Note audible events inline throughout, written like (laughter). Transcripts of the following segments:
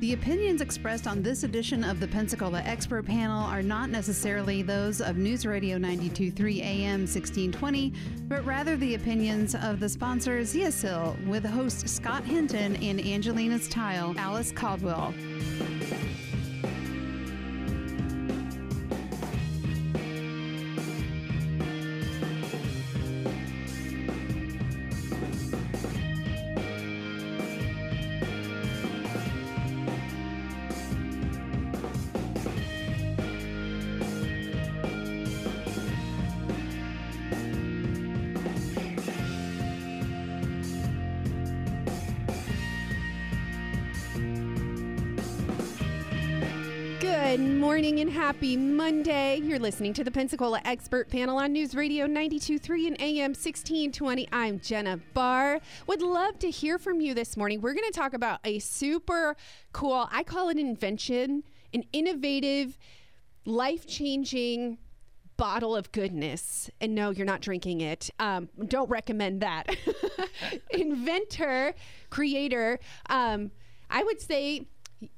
The opinions expressed on this edition of the Pensacola Expert Panel are not necessarily those of News Radio 923 AM 1620, but rather the opinions of the sponsor Ziasil with host Scott Hinton and Angelini's Tile, Alice Caldwell. Happy Monday. You're listening to the Pensacola Expert Panel on News Radio 923 and AM 1620. I'm Jenna Barr. Would love to hear from you this morning. We're going to talk about a super cool, I call it an invention, an innovative, life changing bottle of goodness. And no, you're not drinking it. Um, don't recommend that. (laughs) Inventor, creator, um, I would say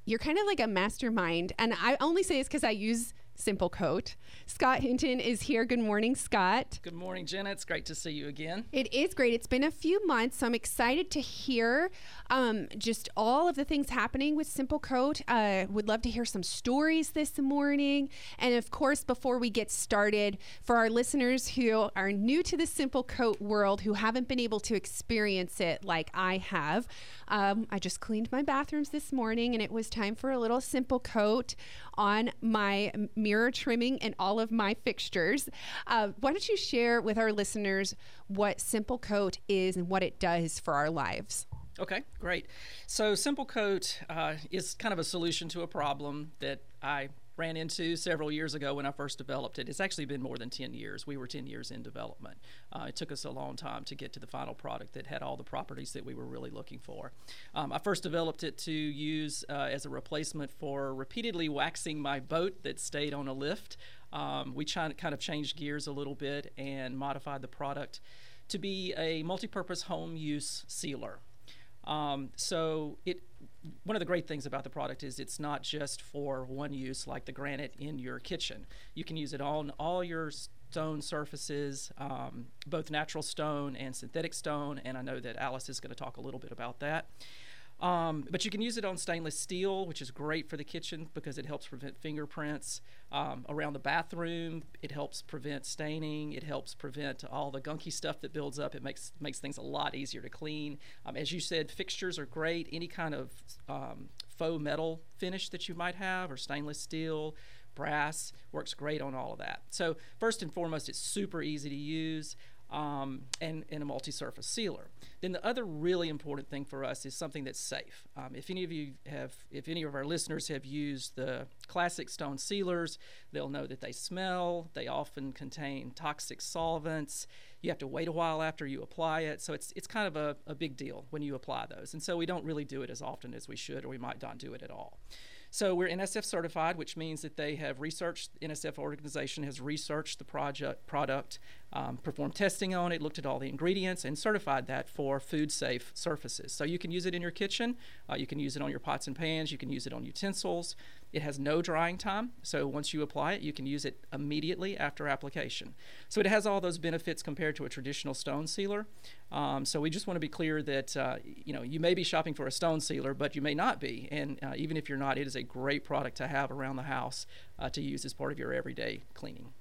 you're kind of like a mastermind. And I only say this because I use Simple Coat. Scott Hinton is here. Good morning, Scott. Good morning, Jenna. It's great to see you again. It is great. It's been a few months, so I'm excited to hear um, just all of the things happening with Simple Coat. Uh, would love to hear some stories this morning. And of course, before we get started, for our listeners who are new to the Simple Coat world, who haven't been able to experience it like I have, um, I just cleaned my bathrooms this morning and it was time for a little Simple Coat on my mirror trimming and all of my fixtures. Uh, why don't you share with our listeners what Simple Coat is and what it does for our lives? Okay, great. So, Simple Coat uh, is kind of a solution to a problem that I ran into several years ago when I first developed it. It's actually been more than 10 years. We were 10 years in development. Uh, it took us a long time to get to the final product that had all the properties that we were really looking for. Um, I first developed it to use uh, as a replacement for repeatedly waxing my boat that stayed on a lift. Um, we kind of changed gears a little bit and modified the product to be a multi-purpose home use sealer. Um, so it one of the great things about the product is it's not just for one use like the granite in your kitchen. You can use it on all your stone surfaces, um, both natural stone and synthetic stone, and I know that Alice is going to talk a little bit about that. Um, but you can use it on stainless steel, which is great for the kitchen because it helps prevent fingerprints. Um, around the bathroom, it helps prevent staining. It helps prevent all the gunky stuff that builds up. It makes makes things a lot easier to clean. Um, as you said, fixtures are great. Any kind of um, faux metal finish that you might have, or stainless steel, brass, works great on all of that. So first and foremost, it's super easy to use um, and, and a multi-surface sealer. Then the other really important thing for us is something that's safe. Um, if any of you have, if any of our listeners have used the classic stone sealers, they'll know that they smell. They often contain toxic solvents. You have to wait a while after you apply it, so it's it's kind of a, a big deal when you apply those. And so we don't really do it as often as we should, or we might not do it at all. So we're NSF certified, which means that they have researched, NSF organization has researched the project product, um, performed testing on it, looked at all the ingredients, and certified that for food safe surfaces. So you can use it in your kitchen, uh, you can use it on your pots and pans, you can use it on utensils. It has no drying time, so once you apply it, you can use it immediately after application. So it has all those benefits compared to a traditional stone sealer. Um, so we just want to be clear that uh, you know you may be shopping for a stone sealer, but you may not be. And uh, even if you're not, it is a great product to have around the house uh, to use as part of your everyday cleaning.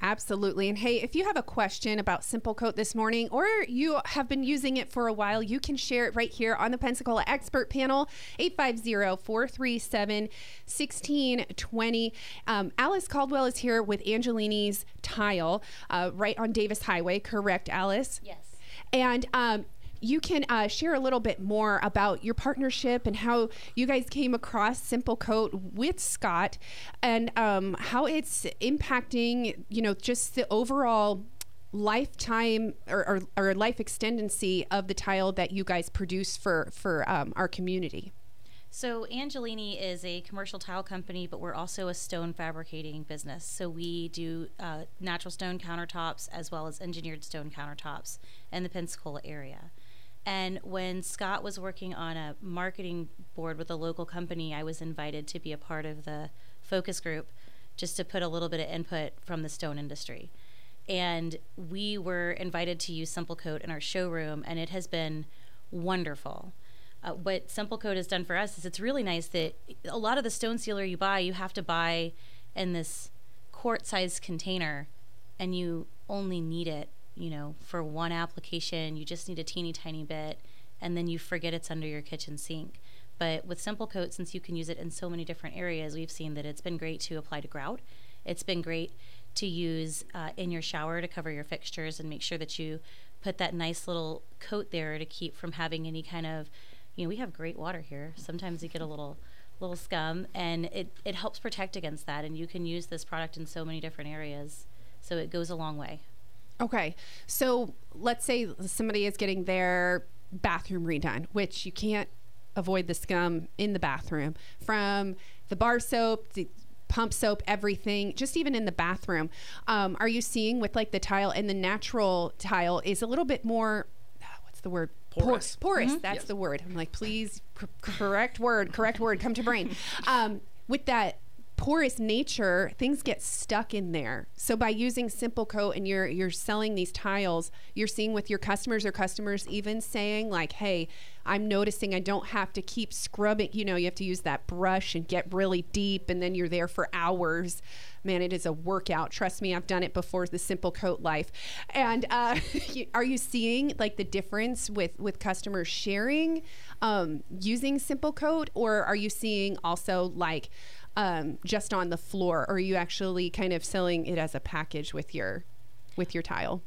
Absolutely. And hey, if you have a question about Simple Coat this morning or you have been using it for a while, you can share it right here on the Pensacola Expert Panel, 850-437-1620. Um, Alice Caldwell is here with Angelini's Tile uh, right on Davis Highway. Correct, Alice? Yes. And um, you can uh, share a little bit more about your partnership and how you guys came across Simple Coat with Scott and um, how it's impacting, you know, just the overall lifetime or, or, or, life extendency of the tile that you guys produce for for um, our community. So Angelini is a commercial tile company, but we're also a stone fabricating business. So we do uh, natural stone countertops as well as engineered stone countertops in the Pensacola area. And when Scott was working on a marketing board with a local company, I was invited to be a part of the focus group just to put a little bit of input from the stone industry. And we were invited to use Simple Coat in our showroom, and it has been wonderful. Uh, what Simple Coat has done for us is it's really nice that a lot of the stone sealer you buy, you have to buy in this quart sized container, and you only need it, you know, for one application. You just need a teeny tiny bit, and then you forget it's under your kitchen sink. But with Simple Coat, since you can use it in so many different areas, we've seen that it's been great to apply to grout. It's been great to use uh, in your shower to cover your fixtures and make sure that you put that nice little coat there to keep from having any kind of, you know, we have great water here. Sometimes you get a little little scum and it, it helps protect against that and you can use this product in so many different areas. So it goes a long way. Okay. So let's say somebody is getting their bathroom redone, which you can't avoid the scum in the bathroom from the bar soap, the pump soap, everything, just even in the bathroom. Um, are you seeing with like the tile and the natural tile is a little bit more, what's the word? Porous. Porous. Mm-hmm. That's Yes. the word. I'm like, please, c- correct word, correct word, come to brain. Um, with that porous nature, things get stuck in there. So by using Simple Coat and you're you're selling these tiles, you're seeing with your customers or customers even saying like, "Hey, I'm noticing I don't have to keep scrubbing. You know, you have to use that brush and get really deep, and then you're there for hours." Man, it is a workout. Trust me, I've done it before. The Simple Coat life. And uh, (laughs) are you seeing like the difference with with customers sharing um, using Simple Coat, or are you seeing also like um, just on the floor, or are you actually kind of selling it as a package with your with your tile?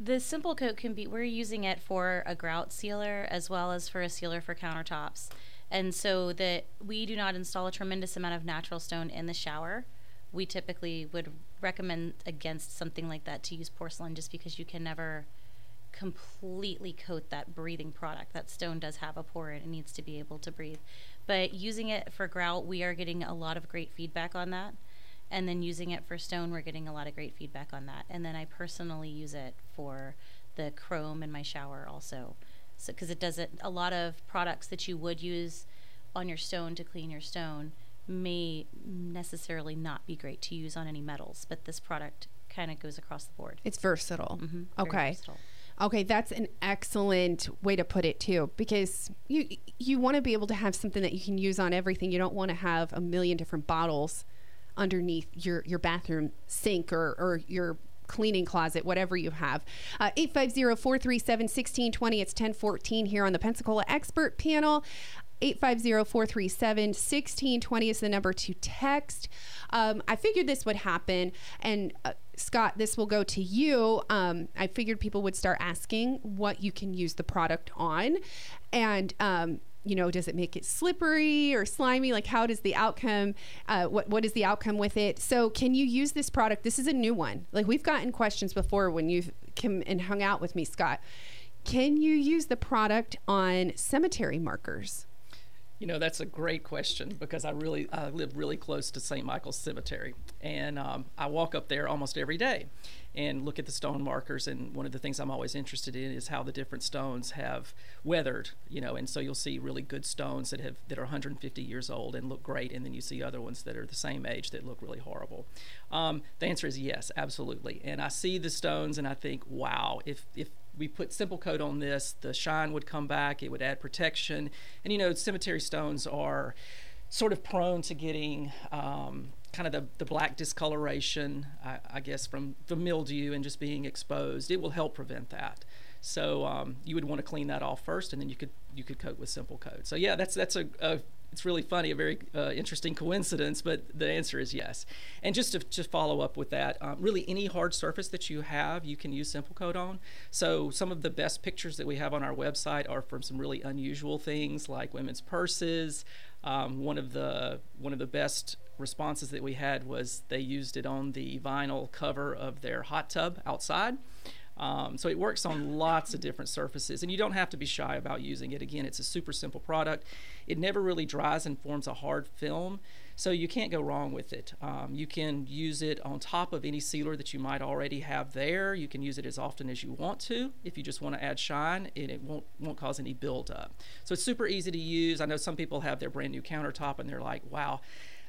The simple coat can be, we're using it for a grout sealer as well as for a sealer for countertops. And so that we do not install a tremendous amount of natural stone in the shower. We typically would recommend against something like that to use porcelain just because you can never completely coat that breathing product. That stone does have a pore and it needs to be able to breathe. But using it for grout, we are getting a lot of great feedback on that. And then using it for stone, we're getting a lot of great feedback on that. And then I personally use it for the chrome in my shower also. So, because it doesn't, a lot of products that you would use on your stone to clean your stone may necessarily not be great to use on any metals, but this product kind of goes across the board. It's versatile. Mhm, Okay. versatile. Okay, that's an excellent way to put it too, because you you want to be able to have something that you can use on everything. You don't want to have a million different bottles underneath your your bathroom sink or or your cleaning closet, whatever you have. Uh, 850-437-1620. It's 1014 here on the Pensacola Expert Panel. 850-437-1620 is the number to text. Um, I figured this would happen, and uh, Scott, this will go to you. Um, I figured people would start asking what you can use the product on, and um, you know, does it make it slippery or slimy? Like, how does the outcome? Uh, what what is the outcome with it? So, can you use this product? This is a new one. Like, we've gotten questions before when you've come and hung out with me, Scott. Can you use the product on cemetery markers? You know, that's a great question because I really I live really close to St. Michael's Cemetery, and um, I walk up there almost every day and look at the stone markers. And one of the things I'm always interested in is how the different stones have weathered. You know, and so you'll see really good stones that have that are 150 years old and look great, and then you see other ones that are the same age that look really horrible. Um, the answer is yes, absolutely. And I see the stones and I think, wow, if if we put simple coat on this, the shine would come back, it would add protection. And you know, cemetery stones are sort of prone to getting um, kind of the, the black discoloration, I, I guess, from the mildew and just being exposed. It will help prevent that. So um, you would want to clean that off first, and then you could you could coat with simple coat. So yeah, that's that's a, a it's really funny, a very uh, interesting coincidence, but the answer is yes. And just to just follow up with that, um, really any hard surface that you have, you can use Simple Coat on. So some of the best pictures that we have on our website are from some really unusual things like women's purses. Um, one of the one of the best responses that we had was they used it on the vinyl cover of their hot tub outside. Um, so it works on lots of different surfaces, and you don't have to be shy about using it. Again, it's a super simple product. It never really dries and forms a hard film, so you can't go wrong with it. Um, you can use it on top of any sealer that you might already have there. You can use it as often as you want to. If you just want to add shine, and it won't won't cause any buildup. So it's super easy to use. I know some people have their brand new countertop, and they're like, "Wow."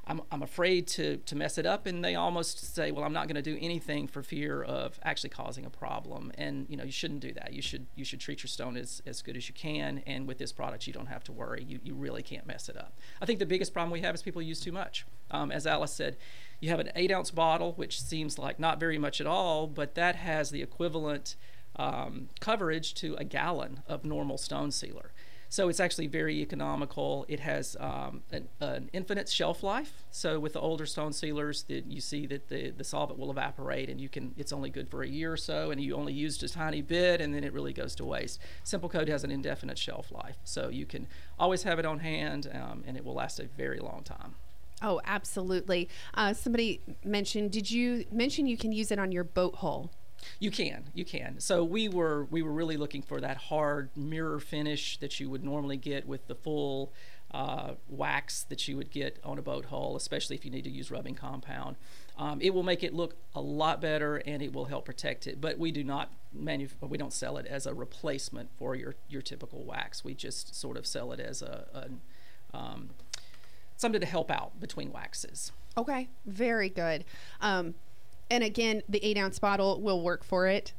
I'm, I'm afraid to, to mess it up and they almost say well i'm not going to do anything for fear of actually causing a problem. And you know you shouldn't do that. You should you should treat your stone as, as good as you can and with this product you don't have to worry. You, you really can't mess it up. I think the biggest problem we have is people use too much. Um, as alice said you have an eight ounce bottle which seems like not very much at all but that has the equivalent um, coverage to a gallon of normal stone sealer so it's actually very economical. It has um, an, an, infinite shelf life. So with the older stone sealers, that you see that the, the solvent will evaporate, and you can it's only good for a year or so, and you only used a tiny bit, and then it really goes to waste. Simple Coat has an indefinite shelf life, so you can always have it on hand, um, and it will last a very long time. Oh, absolutely. Uh, somebody mentioned. Did you mention you can use it on your boat hull? You can, you can. So we were we were really looking for that hard mirror finish that you would normally get with the full uh, wax that you would get on a boat hull, especially if you need to use rubbing compound. Um, it will make it look a lot better and it will help protect it. But we do not manu- we don't sell it as a replacement for your your typical wax. We just sort of sell it as a, a um, something to help out between waxes. Okay, very good. Um, and again, the eight ounce bottle will work for it.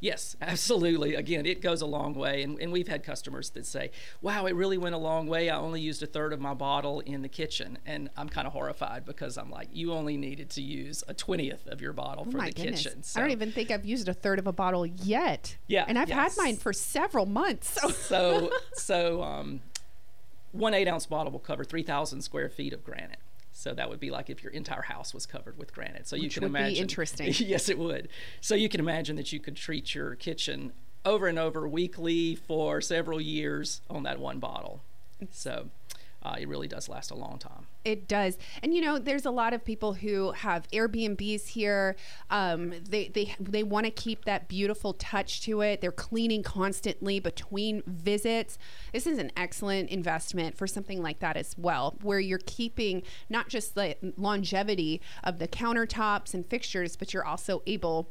Yes, absolutely. Again, it goes a long way. And, and we've had customers that say, wow, it really went a long way. I only used a third of my bottle in the kitchen. And I'm kind of horrified because I'm like, you only needed to use a 20th of your bottle oh for the goodness. kitchen. So, I don't even think I've used a third of a bottle yet. Yeah. And I've yes. had mine for several months. So, (laughs) so, so um, one eight ounce bottle will cover 3,000 square feet of granite. So that would be like if your entire house was covered with granite. So you Which can would imagine. Be interesting. (laughs) yes, it would. So you can imagine that you could treat your kitchen over and over weekly for several years on that one bottle. So uh, it really does last a long time. It does, and you know, there's a lot of people who have Airbnbs here. Um, they they they want to keep that beautiful touch to it. They're cleaning constantly between visits. This is an excellent investment for something like that as well, where you're keeping not just the longevity of the countertops and fixtures, but you're also able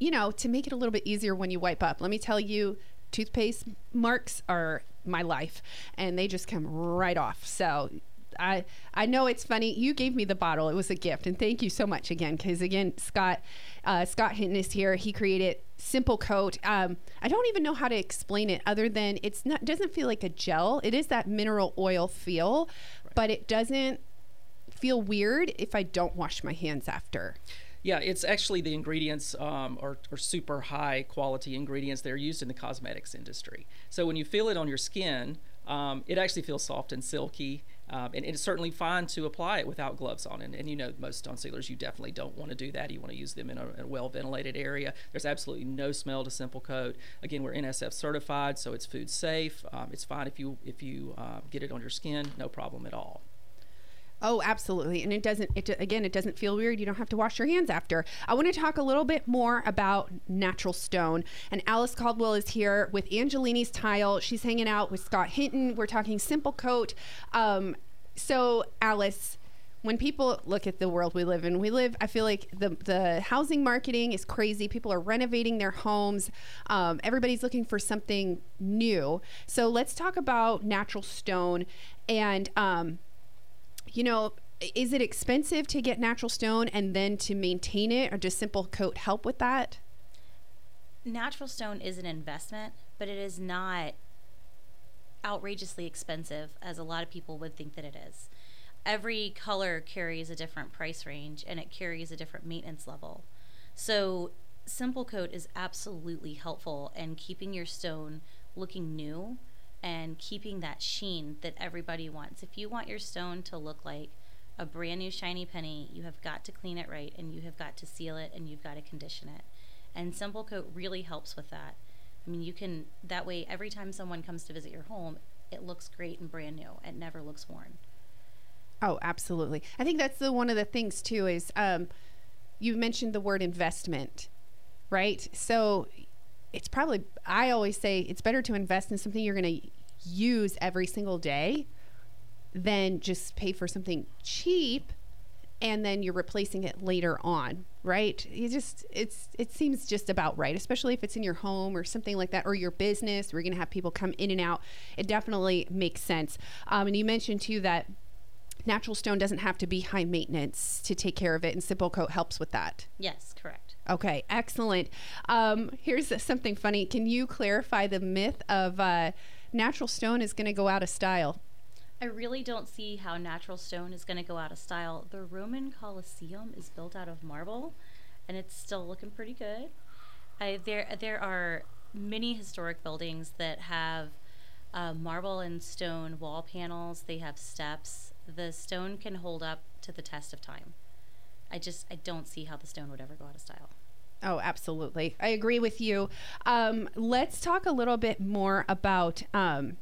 you know, to make it a little bit easier when you wipe up. Let me tell you, toothpaste marks are my life and they just come right off. So I I know it's funny. You gave me the bottle. It was a gift, and thank you so much again. Because again, Scott uh, Scott Hinton is here. He created Simple Coat. Um, I don't even know how to explain it other than it's not doesn't feel like a gel. It is that mineral oil feel, right. but it doesn't feel weird if I don't wash my hands after. Yeah, it's actually the ingredients um, are, are, super high quality ingredients that are used in the cosmetics industry. So when you feel it on your skin, um, it actually feels soft and silky. Um, and it's certainly fine to apply it without gloves on. And, and, you know, most stone sealers, you definitely don't want to do that. You want to use them in a, a well ventilated area. There's absolutely no smell to Simple Coat. Again, we're NSF certified, so it's food safe. Um, it's fine if you if you uh, get it on your skin, no problem at all. Oh, absolutely. And it doesn't, it, again, it doesn't feel weird. You don't have to wash your hands after. I want to talk a little bit more about natural stone. And Alice Caldwell is here with Angelini's Tile. She's hanging out with Scott Hinton. We're talking Simple Coat. Um, so, Alice, when people look at the world we live in, we live, I feel like the, the housing marketing is crazy. People are renovating their homes. Um, everybody's looking for something new. So let's talk about natural stone and, um, you know, is it expensive to get natural stone and then to maintain it, or does Simple Coat help with that? Natural stone is an investment, but it is not outrageously expensive as a lot of people would think that it is. Every color carries a different price range and it carries a different maintenance level. So, Simple Coat is absolutely helpful in keeping your stone looking new and keeping that sheen that everybody wants. If you want your stone to look like a brand new shiny penny, you have got to clean it right and you have got to seal it and you've got to condition it. And Simple Coat really helps with that. I mean, you can, that way, every time someone comes to visit your home, it looks great and brand new. It never looks worn. Oh, absolutely. I think that's the one of the things too is um, you mentioned the word investment right? So it's probably, I always say it's better to invest in something you're going to use every single day than just pay for something cheap and then you're replacing it later on right? You just it's it seems just about right especially if it's in your home or something like that or your business we're going to have people come in and out. It definitely makes sense. Um, and you mentioned too that natural stone doesn't have to be high maintenance to take care of it and simple coat helps with that Yes, correct. okay excellent um, here's something funny can you clarify the myth of uh, natural stone is going to go out of style I really don't see how natural stone is going to go out of style. The Roman Colosseum is built out of marble, and it's still looking pretty good. I, there, there are many historic buildings that have uh, marble and stone wall panels. They have steps. The stone can hold up to the test of time. I just, I don't see how the stone would ever go out of style. Oh, absolutely. I agree with you. Um, let's talk a little bit more about um,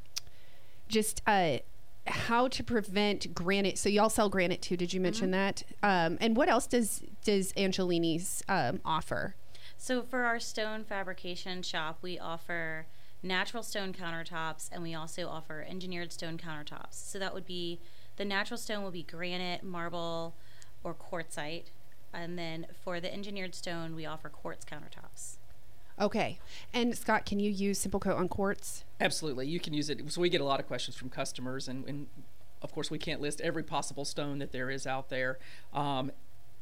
just uh, how to prevent granite. So y'all sell granite too. Did you mention that? Um, and what else does does Angelini's um, offer? So for our stone fabrication shop, we offer natural stone countertops and we also offer engineered stone countertops. So that would be the natural stone will be granite, marble, or quartzite. And then for the engineered stone, we offer quartz countertops. Okay. And Scott, can you use Simple Coat on quartz? Absolutely, you can use it. So we get a lot of questions from customers, and, and of course we can't list every possible stone that there is out there. Um,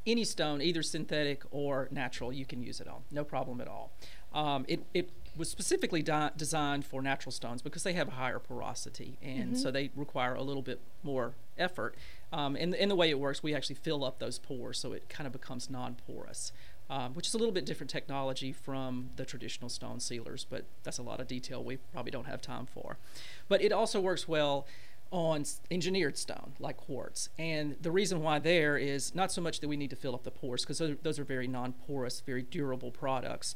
any stone, either synthetic or natural, you can use it on. No problem at all. Um, it, it was specifically di- designed for natural stones because they have a higher porosity, and so they require a little bit more effort. Um, and, and the way it works, we actually fill up those pores so it kind of becomes non-porous. Um, which is a little bit different technology from the traditional stone sealers, but that's a lot of detail we probably don't have time for. But it also works well on engineered stone like quartz. And the reason why there is not so much that we need to fill up the pores, because those, those are very non porous, very durable products.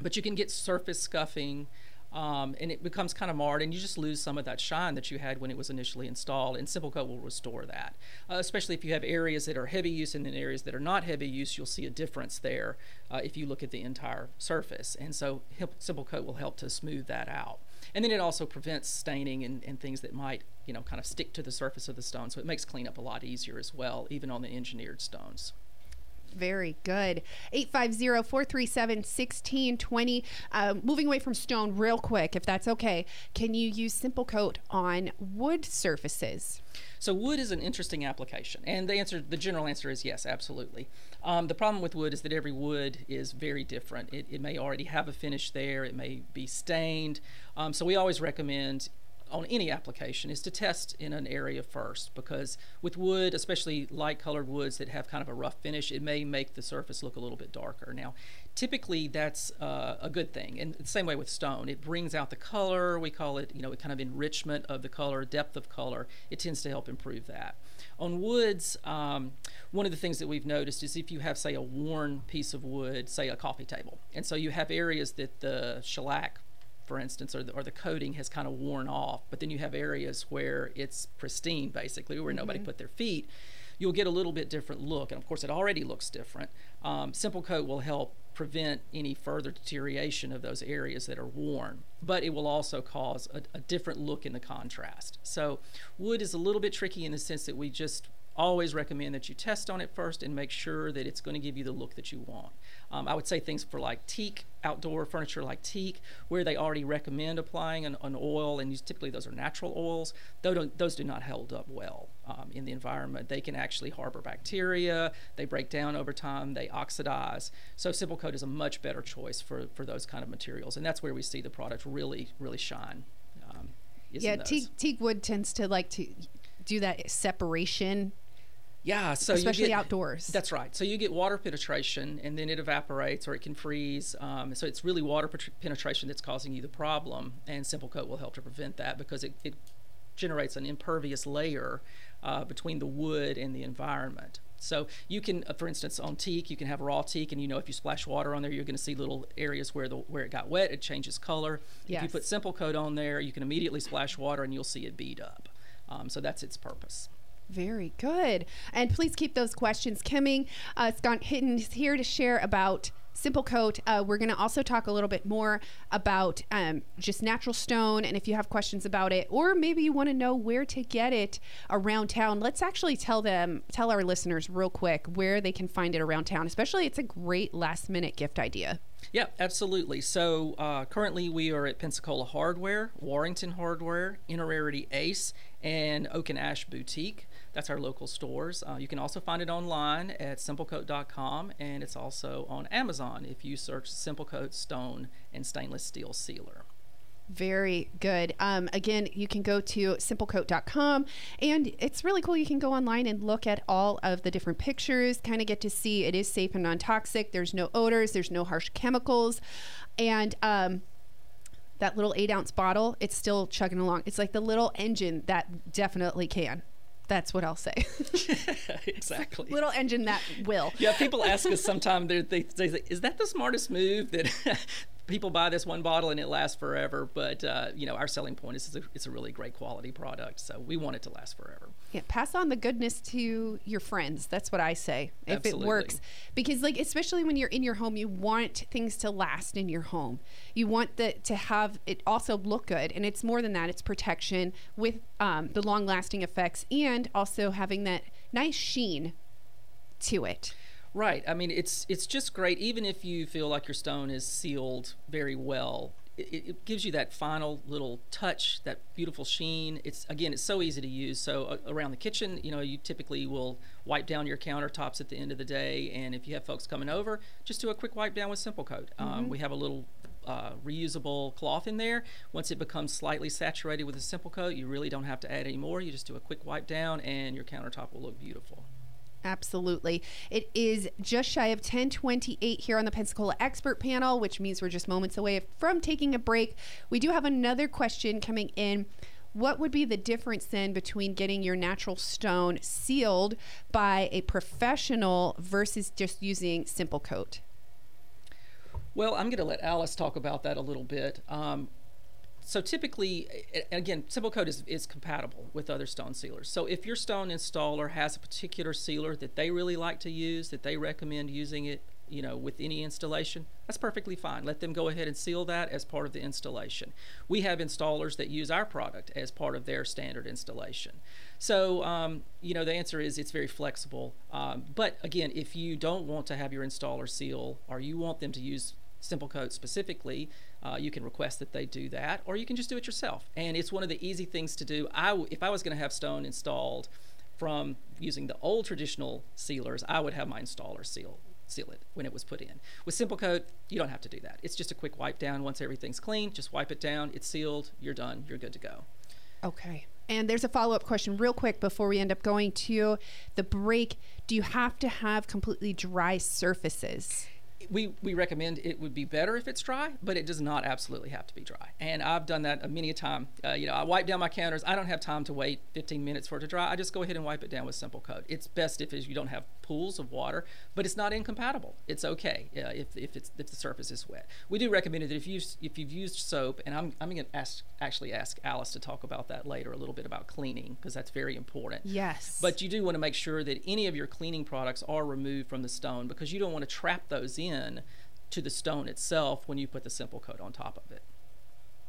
But you can get surface scuffing. Um, and it becomes kind of marred, and you just lose some of that shine that you had when it was initially installed. And Simple Coat will restore that, uh, especially if you have areas that are heavy use and then areas that are not heavy use. You'll see a difference there uh, if you look at the entire surface. And so Simple Coat will help to smooth that out. And then it also prevents staining and, and things that might, you know, kind of stick to the surface of the stone. So it makes cleanup a lot easier as well, even on the engineered stones. Very good. 850 437 1620. Um, moving away from stone, real quick, if that's okay, can you use Simple Coat on wood surfaces? So wood is an interesting application, and the answer, the general answer is yes, absolutely. Um, the problem with wood is that every wood is very different. It, it may already have a finish there. It may be stained. Um, so we always recommend on any application is to test in an area first because with wood, especially light colored woods that have kind of a rough finish, it may make the surface look a little bit darker. Now, typically that's uh, a good thing, and the same way with stone, it brings out the color. We call it, you know, a kind of enrichment of the color, depth of color. It tends to help improve that. On woods, um, one of the things that we've noticed is if you have, say, a worn piece of wood, say a coffee table, and so you have areas that the shellac for instance, or the, or the coating has kind of worn off, but then you have areas where it's pristine, basically, where nobody put their feet, you'll get a little bit different look. And of course, it already looks different. Um, Simple Coat will help prevent any further deterioration of those areas that are worn, but it will also cause a, a different look in the contrast. So, wood is a little bit tricky in the sense that we just always recommend that you test on it first and make sure that it's going to give you the look that you want. Um, I would say things for like teak, outdoor furniture like teak, where they already recommend applying an, an oil, and typically those are natural oils, those, those do not hold up well um, in the environment. They can actually harbor bacteria, they break down over time, they oxidize. So Simple Coat is a much better choice for, for those kind of materials, and that's where we see the product really, really shine. Um, yeah, teak, teak wood tends to like to do that separation, Yeah, so you especially get- outdoors. That's right. So you get water penetration, and then it evaporates or it can freeze. Um, so it's really water penetration that's causing you the problem, and Simple Coat will help to prevent that because it, it generates an impervious layer uh, between the wood and the environment. So you can, uh, for instance, on teak, you can have raw teak, and you know if you splash water on there, you're going to see little areas where the where it got wet, it changes color. If you put Simple Coat on there, you can immediately splash water, and you'll see it bead up. Um, so that's its purpose. Very good. And please keep those questions coming. Uh, Scott Hinton is here to share about Simple Coat. Uh, we're going to also talk a little bit more about um, just natural stone, and if you have questions about it, or maybe you want to know where to get it around town, let's actually tell them, tell our listeners real quick where they can find it around town. Especially, it's a great last minute gift idea. Yeah, absolutely. So uh, currently we are at Pensacola Hardware, Warrington Hardware, Inner Ace, and Oak and Ash Boutique. That's our local stores. Uh, you can also find it online at simplecoat.com, and it's also on Amazon if you search Simplecoat Stone and Stainless Steel Sealer. Very good. Um, again, you can go to simplecoat.com and it's really cool. You can go online and look at all of the different pictures, kind of get to see it is safe and non toxic. There's no odors, there's no harsh chemicals. And um, that little eight ounce bottle, it's still chugging along. It's like the little engine that definitely can. That's what I'll say. (laughs) (laughs) exactly. Little engine that will. Yeah, people ask us (laughs) sometimes, they, they say, is that the smartest move that people buy this one bottle and it lasts forever. But uh, you know, our selling point is it's a, it's a, really great quality product, so we want it to last forever. Yeah, pass on the goodness to your friends. That's what I say. If Absolutely. it works, because like especially when you're in your home, you want things to last in your home. You want the to have it also look good, and it's more than that. It's protection with um, the long-lasting effects, and also having that nice sheen to it. Right. I mean, it's it's just great. Even if you feel like your stone is sealed very well, it, it gives you that final little touch, that beautiful sheen. It's again, it's so easy to use. So uh, around the kitchen, you know, you typically will wipe down your countertops at the end of the day, and if you have folks coming over, just do a quick wipe down with Simple Coat. Um, mm-hmm. We have a little uh, reusable cloth in there. Once it becomes slightly saturated with a simple coat, you really don't have to add any more. You just do a quick wipe down, and your countertop will look beautiful. Absolutely. It is just shy of 1028 here on the Pensacola Expert Panel, which means we're just moments away from taking a break. We do have another question coming in. What would be the difference then between getting your natural stone sealed by a professional versus just using Simple Coat? Well, I'm going to let Alice talk about that a little bit. Um, so typically, again, Simple Coat is, is compatible with other stone sealers. So if your stone installer has a particular sealer that they really like to use, that they recommend using it, you know, with any installation, that's perfectly fine. Let them go ahead and seal that as part of the installation. We have installers that use our product as part of their standard installation. So, um, you know, the answer is it's very flexible. Um, but again, if you don't want to have your installer seal or you want them to use Simple Coat specifically, uh, you can request that they do that, or you can just do it yourself. And it's one of the easy things to do. I, if I was going to have stone installed from using the old traditional sealers, I would have my installer seal seal it when it was put in. With Simple Coat, you don't have to do that. It's just a quick wipe down. Once everything's clean, just wipe it down. It's sealed. You're done. You're good to go. Okay. And there's a follow up question, real quick, before we end up going to the break. Do you have to have completely dry surfaces? We, we recommend it would be better if it's dry, but it does not absolutely have to be dry. And I've done that many a time. Uh, you know, I wipe down my counters. I don't have time to wait 15 minutes for it to dry. I just go ahead and wipe it down with Simple Coat. It's best if you don't have pools of water, but it's not incompatible. It's okay uh, if, if, it's, if the surface is wet. We do recommend it that if, you, if you've used soap, and I'm, I'm going to ask, actually ask Alice to talk about that later, a little bit about cleaning, because that's very important. Yes. But you do want to make sure that any of your cleaning products are removed from the stone because you don't want to trap those in to the stone itself when you put the simple coat on top of it.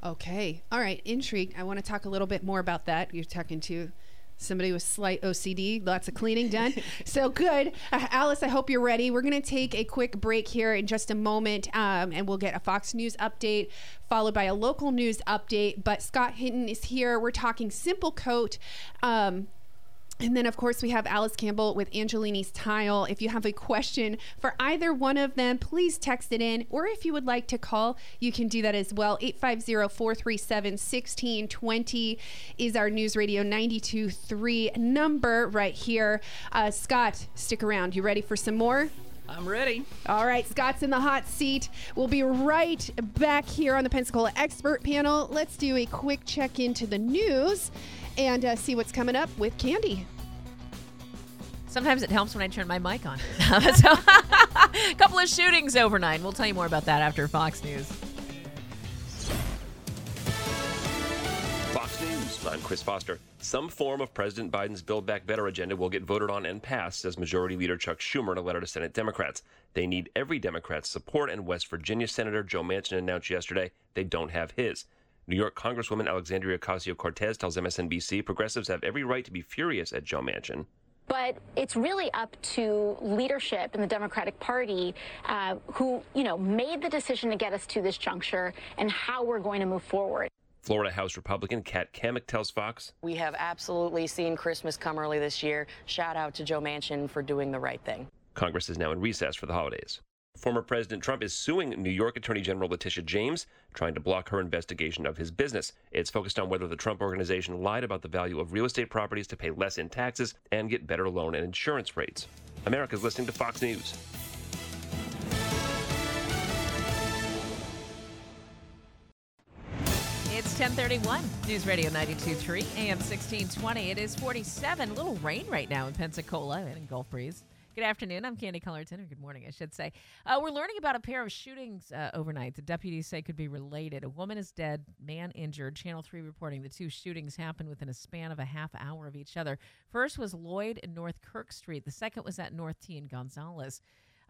Okay. All right. Intrigued. I want to talk a little bit more about that. You're talking to somebody with slight OCD, lots of cleaning done. (laughs) so good. Uh, Alice, I hope you're ready. We're going to take a quick break here in just a moment, um, and we'll get a Fox News update followed by a local news update. But Scott Hinton is here. We're talking Simple Coat. Um, and then, of course, we have Alice Campbell with Angelini's Tile. If you have a question for either one of them, please text it in. Or if you would like to call, you can do that as well. 850 437 1620 is our News Radio 923 number right here. Uh, Scott, stick around. You ready for some more? I'm ready. All right, Scott's in the hot seat. We'll be right back here on the Pensacola Expert Panel. Let's do a quick check into the news and uh, see what's coming up with Candy. Sometimes it helps when I turn my mic on. (laughs) so, a (laughs) couple of shootings overnight. We'll tell you more about that after Fox News. Fox News. News. I'm Chris Foster. Some form of President Biden's Build Back Better agenda will get voted on and passed, says Majority Leader Chuck Schumer in a letter to Senate Democrats. They need every Democrat's support, and West Virginia Senator Joe Manchin announced yesterday they don't have his. New York Congresswoman Alexandria Ocasio Cortez tells MSNBC progressives have every right to be furious at Joe Manchin. But it's really up to leadership in the Democratic Party uh, who, you know, made the decision to get us to this juncture and how we're going to move forward. Florida House Republican Kat Cammack tells Fox. We have absolutely seen Christmas come early this year. Shout out to Joe Manchin for doing the right thing. Congress is now in recess for the holidays. Former President Trump is suing New York Attorney General Letitia James, trying to block her investigation of his business. It's focused on whether the Trump organization lied about the value of real estate properties to pay less in taxes and get better loan and insurance rates. America's listening to Fox News. It's 1031, News Radio 92.3, AM 1620. It is 47, little rain right now in Pensacola and in Gulf Breeze. Good afternoon. I'm Candy Cullerton, or good morning, I should say. Uh, we're learning about a pair of shootings uh, overnight that deputies say could be related. A woman is dead, man injured. Channel 3 reporting the two shootings happened within a span of a half hour of each other. First was Lloyd in North Kirk Street, the second was at North T and Gonzales.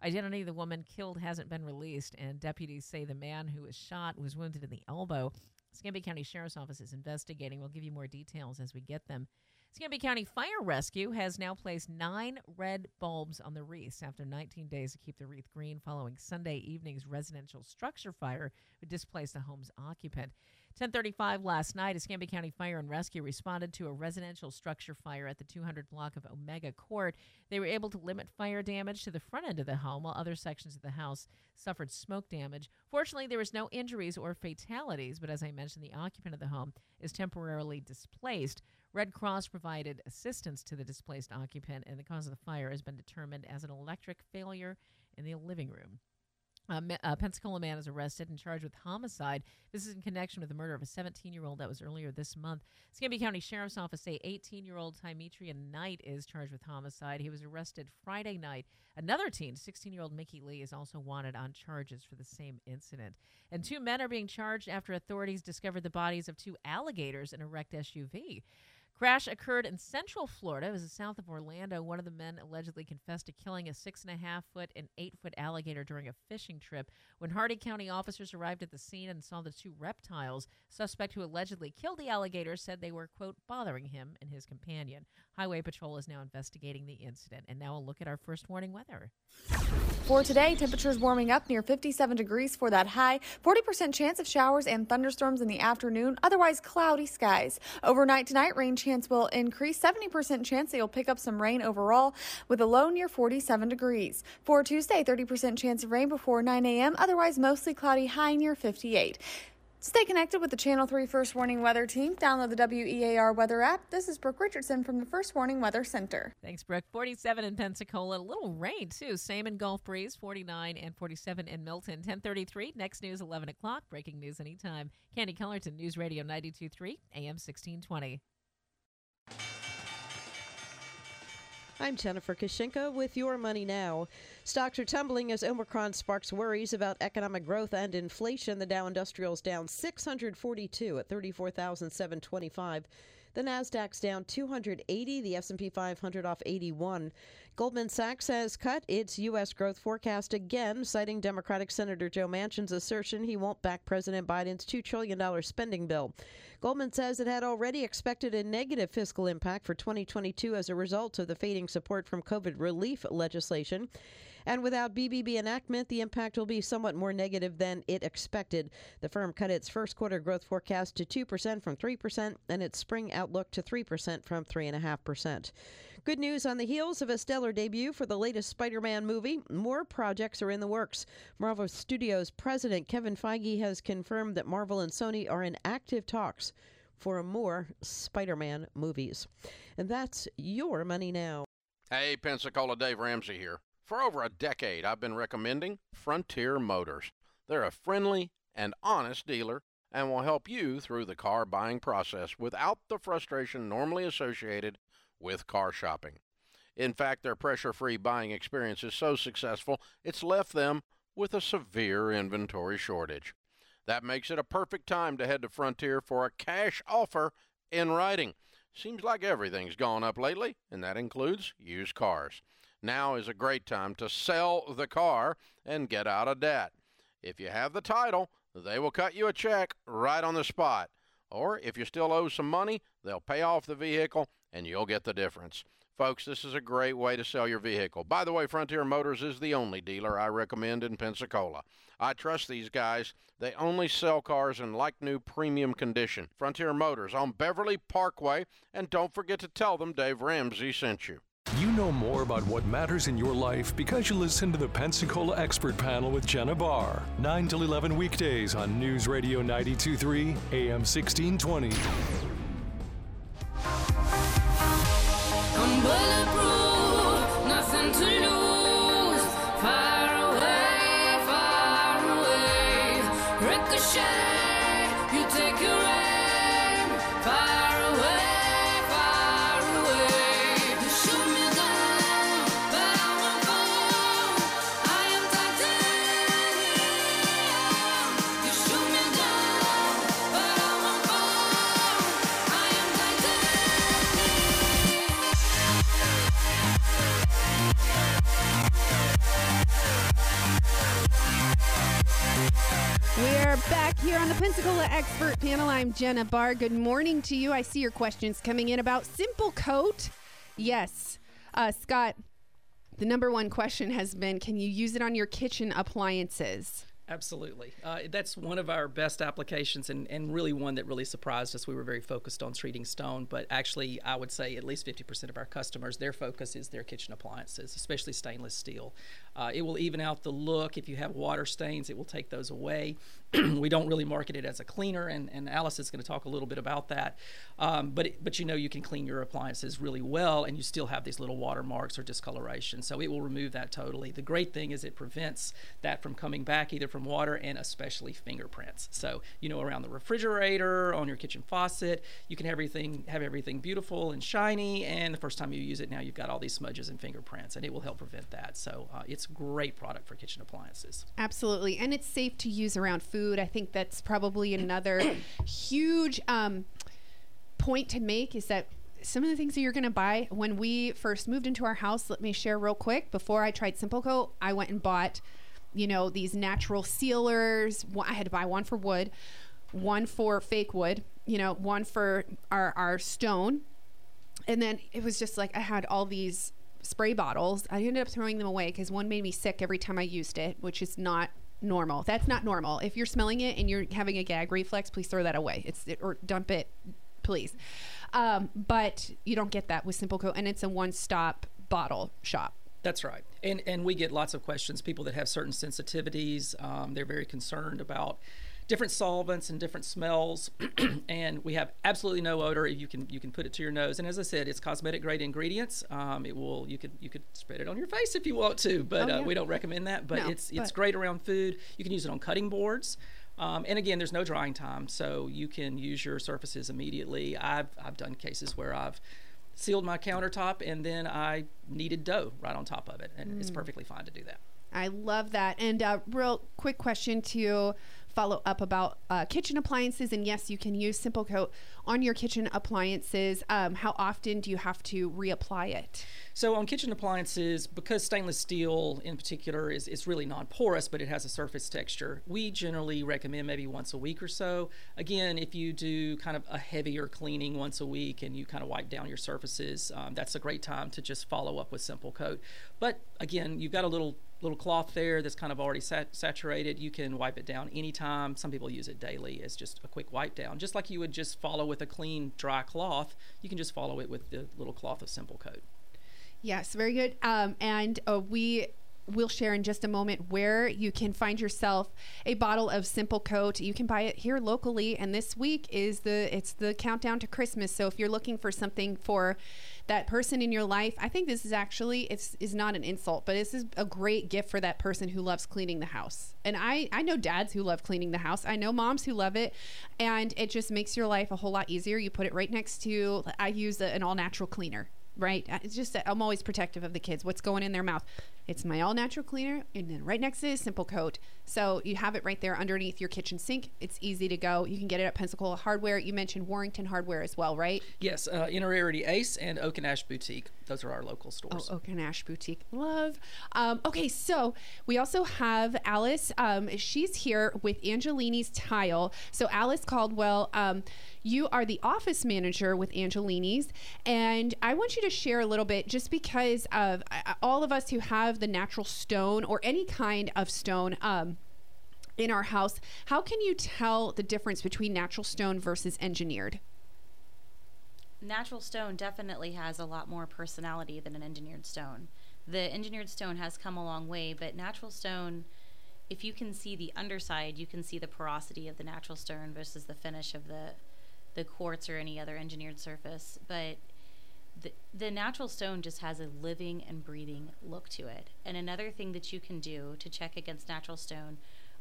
Identity of the woman killed hasn't been released, and deputies say the man who was shot was wounded in the elbow. Escambia County Sheriff's Office is investigating. We'll give you more details as we get them. Escambia County Fire Rescue has now placed nine red bulbs on the wreaths after 19 days to keep the wreath green following Sunday evening's residential structure fire that displaced the home's occupant. 1035 last night, Escambia County Fire and Rescue responded to a residential structure fire at the 200 block of Omega Court. They were able to limit fire damage to the front end of the home while other sections of the house suffered smoke damage. Fortunately, there was no injuries or fatalities, but as I mentioned, the occupant of the home is temporarily displaced. Red Cross provided assistance to the displaced occupant, and the cause of the fire has been determined as an electric failure in the living room. A, Pensacola man is arrested and charged with homicide. This is in connection with the murder of a 17 year old that was earlier this month. Escambia County Sheriff's Office say 18 year old Tymetrian Knight is charged with homicide. He was arrested Friday night. Another teen, 16 year old Mickey Lee, is also wanted on charges for the same incident. And two men are being charged after authorities discovered the bodies of two alligators in a wrecked SUV. Crash occurred in central Florida. It was south of Orlando. One of the men allegedly confessed to killing a six and a half foot and eight foot alligator during a fishing trip. When Hardee County officers arrived at the scene and saw the two reptiles, suspect who allegedly killed the alligator said they were, quote, bothering him and his companion. Highway Patrol is now investigating the incident. And now a look at our first warning weather. For today, temperatures warming up near 57 degrees for that high, 40% chance of showers and thunderstorms in the afternoon, otherwise cloudy skies. Overnight tonight, rain chance will increase, 70% chance that you'll pick up some rain overall, with a low near 47 degrees. For Tuesday, 30% chance of rain before 9 a.m., otherwise mostly cloudy, high near 58. Stay connected with the Channel 3 First Warning Weather Team. Download the WEAR Weather app. This is Brooke Richardson from the First Warning Weather Center. Thanks, Brooke. 47 in Pensacola. A little rain, too. Same in Gulf Breeze. 49 and 47 in Milton. 1033. Next news, 11 o'clock. Breaking news anytime. Candy Cullerton, News Radio 923, AM 1620. I'm Jennifer Kushinka with Your Money Now. Stocks are tumbling as Omicron sparks worries about economic growth and inflation. The Dow Industrials down 642 at 34,725. The Nasdaq's down 280, the S&P 500 off 81. Goldman Sachs has cut its U.S. growth forecast again, citing Democratic Senator Joe Manchin's assertion he won't back President Biden's $2 trillion spending bill. Goldman says it had already expected a negative fiscal impact for 2022 as a result of the fading support from COVID relief legislation. And without BBB enactment, the impact will be somewhat more negative than it expected. The firm cut its first quarter growth forecast to 2% from 3% and its spring outlook to 3% from 3.5%. Good news on the heels of a stellar debut for the latest Spider Man movie. More projects are in the works. Marvel Studios president Kevin Feige has confirmed that Marvel and Sony are in active talks for more Spider Man movies. And that's your money now. Hey, Pensacola Dave Ramsey here. For over a decade, I've been recommending Frontier Motors. They're a friendly and honest dealer and will help you through the car buying process without the frustration normally associated with car shopping. In fact, their pressure free buying experience is so successful, it's left them with a severe inventory shortage. That makes it a perfect time to head to Frontier for a cash offer in writing. Seems like everything's gone up lately, and that includes used cars. Now is a great time to sell the car and get out of debt. If you have the title, they will cut you a check right on the spot. Or if you still owe some money, they'll pay off the vehicle and you'll get the difference. Folks, this is a great way to sell your vehicle. By the way, Frontier Motors is the only dealer I recommend in Pensacola. I trust these guys. They only sell cars in like new premium condition. Frontier Motors on Beverly Parkway. And don't forget to tell them Dave Ramsey sent you. You know more about what matters in your life because you listen to the Pensacola Expert Panel with Jenna Barr. 9 till 11 weekdays on News Radio 923 AM 1620. I'm bulletproof, here on the Pensacola Expert Panel. I'm Jenna Barr. Good morning to you. I see your questions coming in about Simple Coat. Yes, uh, Scott. The number one question has been: Can you use it on your kitchen appliances? Absolutely. Uh, that's one of our best applications and, and really one that really surprised us. We were very focused on treating stone, but actually, I would say at least 50% of our customers, their focus is their kitchen appliances, especially stainless steel. Uh, it will even out the look. If you have water stains, it will take those away. (clears throat) we don't really market it as a cleaner, and, and Alice is going to talk a little bit about that. Um, but, it, but you know, you can clean your appliances really well, and you still have these little watermarks or discoloration. So it will remove that totally. The great thing is it prevents that from coming back either from water and especially fingerprints. So you know, around the refrigerator, on your kitchen faucet, you can have everything have everything beautiful and shiny. And the first time you use it, now you've got all these smudges and fingerprints, and it will help prevent that. So uh, it's great product for kitchen appliances. Absolutely, and it's safe to use around food. I think that's probably another huge um, point to make is that some of the things that you're going to buy when we first moved into our house let me share real quick before i tried simple coat i went and bought you know these natural sealers. I had to buy one for wood one for fake wood you know one for our, our stone. And then it was just like i had all these spray bottles. I ended up throwing them away because one made me sick every time i used it which is not normal that's not normal if you're smelling it and you're having a gag reflex please throw that away it's or dump it please um, but you don't get that with simple coat and it's a one-stop bottle shop That's right. And and we get lots of questions. People that have certain sensitivities, um, they're very concerned about different solvents and different smells. (clears throat) and we have absolutely no odor. You can you can put it to your nose. And as I said, it's cosmetic grade ingredients. Um, it will you could you could spread it on your face if you want to, but Oh, uh, we don't recommend that. But No, it's it's but- great around food. You can use it on cutting boards. Um, and again, there's no drying time, so you can use your surfaces immediately. I've, I've done cases where I've sealed my countertop and then I kneaded dough right on top of it, and it's Mm. perfectly fine to do that. I love that. And uh, real quick question to follow up about uh, kitchen appliances. And yes, you can use Simple Coat on your kitchen appliances. Um, how often do you have to reapply it? So on kitchen appliances, because stainless steel in particular is it's really non-porous, but it has a surface texture, we generally recommend maybe once a week or so. Again, if you do kind of a heavier cleaning once a week and you kind of wipe down your surfaces, um, that's a great time to just follow up with Simple Coat. But again, you've got a little little cloth there that's kind of already sat- saturated. You can wipe it down anytime. Some people use it daily as just a quick wipe down, just like you would just follow with a clean dry cloth. You can just follow it with the little cloth of Simple Coat. Yes, very good. Um, and uh, we will share in just a moment where you can find yourself a bottle of Simple Coat. You can buy it here locally, and this week is the it's the countdown to Christmas. So if you're looking for something for that person in your life, I think this is actually it's is not an insult, but this is a great gift for that person who loves cleaning the house. And I I know dads who love cleaning the house. I know moms who love it, and it just makes your life a whole lot easier. You put it right next to I use a, an all natural cleaner right? It's just that I'm always protective of the kids. What's going in their mouth? It's my all natural cleaner, and then right next to it is Simple Coat. So you have it right there underneath your kitchen sink. It's easy to go. You can get it at Pensacola Hardware. You mentioned Warrington Hardware as well, right? Yes, uh, Inner Ace and Oak and Ash Boutique. Those are our local stores. Oh, Oak and Ash Boutique. Love. Um, okay, so we also have Alice. Um, she's here with Angelini's Tile. So, Alice Caldwell, um, you are the office manager with Angelini's. And I want you to share a little bit just because of uh, all of us who have the natural stone or any kind of stone. Um, in our house, how can you tell the difference between natural stone versus engineered? natural stone definitely has a lot more personality than an engineered stone. The engineered stone has come a long way, but natural stone, if you can see the underside, you can see the porosity of the natural stone versus the finish of the the quartz or any other engineered surface. But the, the natural stone just has a living and breathing look to it. And another thing that you can do to check against natural stone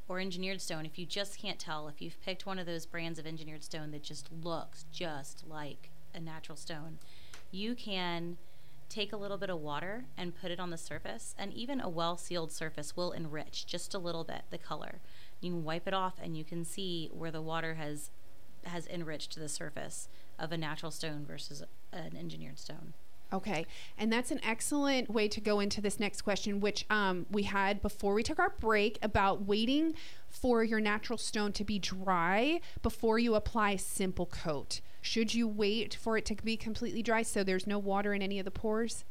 or engineered stone, if you just can't tell, if you've picked one of those brands of engineered stone that just looks just like a natural stone, you can take a little bit of water and put it on the surface, and even a well sealed surface will enrich just a little bit the color. You can wipe it off, and you can see where the water has has enriched the surface of a natural stone versus an engineered stone. Okay, and that's an excellent way to go into this next question, which um, we had before we took our break about waiting for your natural stone to be dry before you apply simple coat. Should you wait for it to be completely dry so there's no water in any of the pores?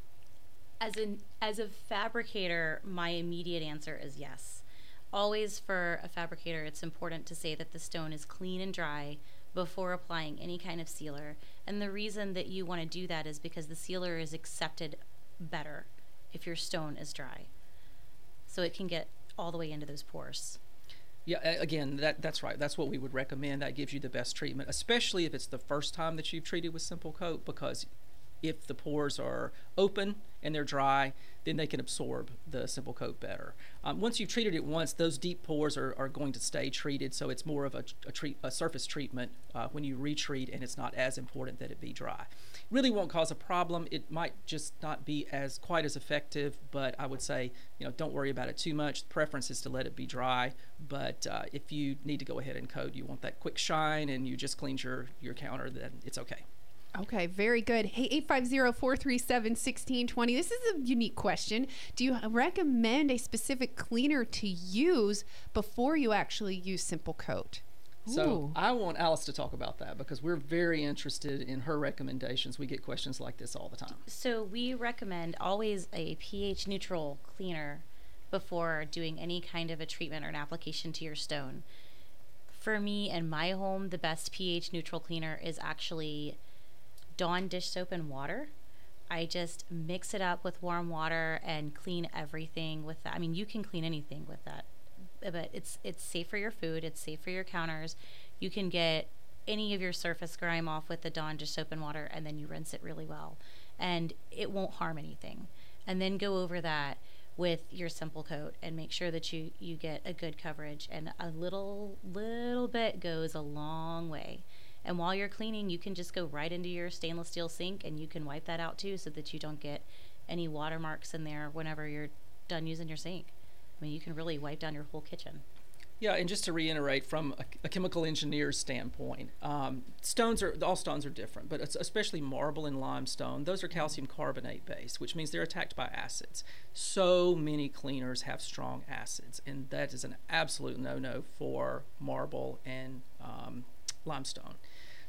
As an as a fabricator, my immediate answer is yes. Always for a fabricator, it's important to say that the stone is clean and dry before applying any kind of sealer. And the reason that you want to do that is because the sealer is accepted better if your stone is dry. So it can get all the way into those pores. Yeah, again, that that's right. That's what we would recommend. That gives you the best treatment, especially if it's the first time that you've treated with Simple Coat, because if the pores are open and they're dry, then they can absorb the Simple Coat better. Um, once you've treated it once, those deep pores are, are going to stay treated, so it's more of a, a, treat, a surface treatment uh, when you retreat, and it's not as important that it be dry. Really won't cause a problem. It might just not be as quite as effective, but I would say, you know, don't worry about it too much. The preference is to let it be dry, but uh, if you need to go ahead and coat, you want that quick shine, and you just cleaned your, your counter, then it's okay. Okay, very good. Hey, 850-437-1620. This is a unique question. Do you recommend a specific cleaner to use before you actually use Simple Coat? So I want Alice to talk about that because we're very interested in her recommendations. We get questions like this all the time. So we recommend always a pH neutral cleaner before doing any kind of a treatment or an application to your stone. For me and my home, the best pH neutral cleaner is actually Dawn dish soap and water. I just mix it up with warm water and clean everything with that. I mean, you can clean anything with that, but it's it's safe for your food. It's safe for your counters. You can get any of your surface grime off with the Dawn dish soap and water, and then you rinse it really well, and it won't harm anything. And then go over that with your simple coat and make sure that you you get a good coverage. And a little little bit goes a long way. And while you're cleaning, you can just go right into your stainless steel sink and you can wipe that out too so that you don't get any watermarks in there whenever you're done using your sink. I mean, you can really wipe down your whole kitchen. Yeah, and just to reiterate from a, a chemical engineer's standpoint, um, stones are all stones are different, but especially marble and limestone. Those are calcium carbonate based, which means they're attacked by acids. So many cleaners have strong acids, and that is an absolute no-no for marble and um, limestone.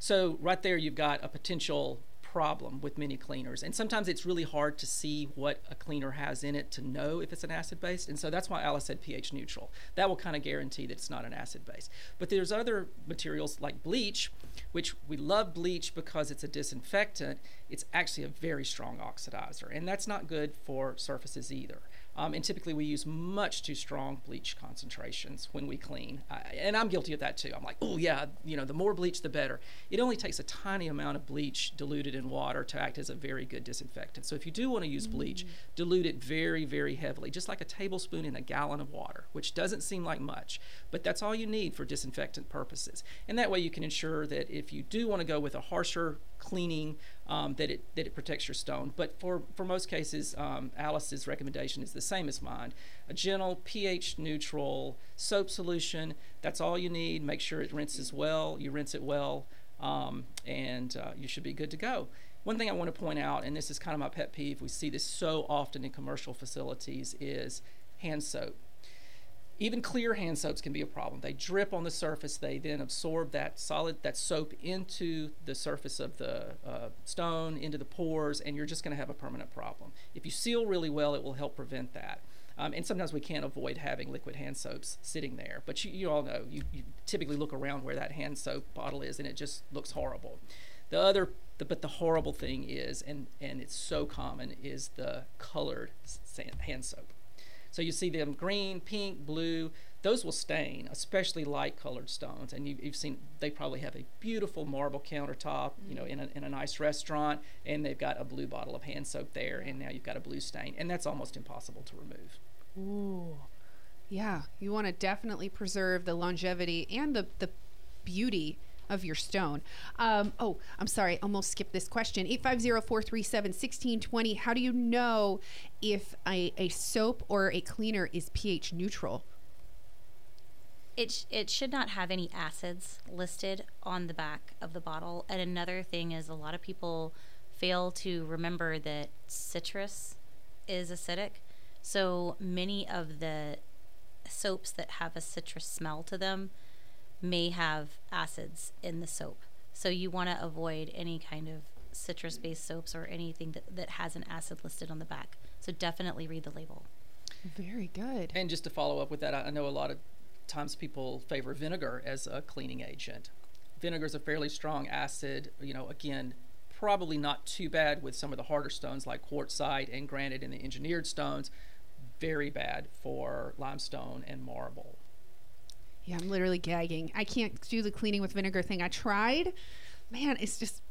So right there, you've got a potential problem with many cleaners. And sometimes it's really hard to see what a cleaner has in it to know if it's an acid base. And so that's why Alice said pH neutral. That will kind of guarantee that it's not an acid base. But there's other materials like bleach, which we love bleach because it's a disinfectant. It's actually a very strong oxidizer. And that's not good for surfaces either. Um, and typically we use much too strong bleach concentrations when we clean. I, and I'm guilty of that too. I'm like, oh yeah, you know, the more bleach, the better. It only takes a tiny amount of bleach diluted in water to act as a very good disinfectant. So if you do want to use bleach, dilute it very, very heavily, just like a tablespoon in a gallon of water, which doesn't seem like much, but that's all you need for disinfectant purposes. And that way you can ensure that if you do want to go with a harsher cleaning um, that it that it protects your stone. But for for most cases, um, Alice's recommendation is the same as mine: a gentle pH neutral soap solution. That's all you need. Make sure it rinses well. You rinse it well, um, and uh, you should be good to go. One thing I want to point out, and this is kind of my pet peeve, we see this so often in commercial facilities, is hand soap. Even clear hand soaps can be a problem. They drip on the surface. They then absorb that solid, that soap into the surface of the uh, stone, into the pores, and you're just going to have a permanent problem. If you seal really well, it will help prevent that. Um, and sometimes we can't avoid having liquid hand soaps sitting there. But you, you all know, you, you typically look around where that hand soap bottle is, and it just looks horrible. The other, the, but the horrible thing is, and, and it's so common, is the colored hand soap. So you see them green, pink, blue. Those will stain, especially light colored stones. And you, you've seen they probably have a beautiful marble countertop, you know, in a, in a nice restaurant, and they've got a blue bottle of hand soap there, and now you've got a blue stain, and that's almost impossible to remove. Ooh. Yeah, you want to definitely preserve the longevity and the, the beauty of your stone. Um, oh, I'm sorry, I almost skipped this question. 850-437-1620. How do you know if a, a soap or a cleaner is pH neutral? It, sh- it should not have any acids listed on the back of the bottle. And another thing is a lot of people fail to remember that citrus is acidic. So many of the soaps that have a citrus smell to them may have acids in the soap. So you want to avoid any kind of citrus based soaps or anything that, that has an acid listed on the back. So definitely read the label. Very good. And just to follow up with that, I I know a lot of times people favor vinegar as a cleaning agent. Vinegar is a fairly strong acid. You know, again, probably not too bad with some of the harder stones like quartzite and granite and the engineered stones. Very bad for limestone and marble. Yeah, I'm literally gagging. I can't do the cleaning with vinegar thing. I tried. Man, it's just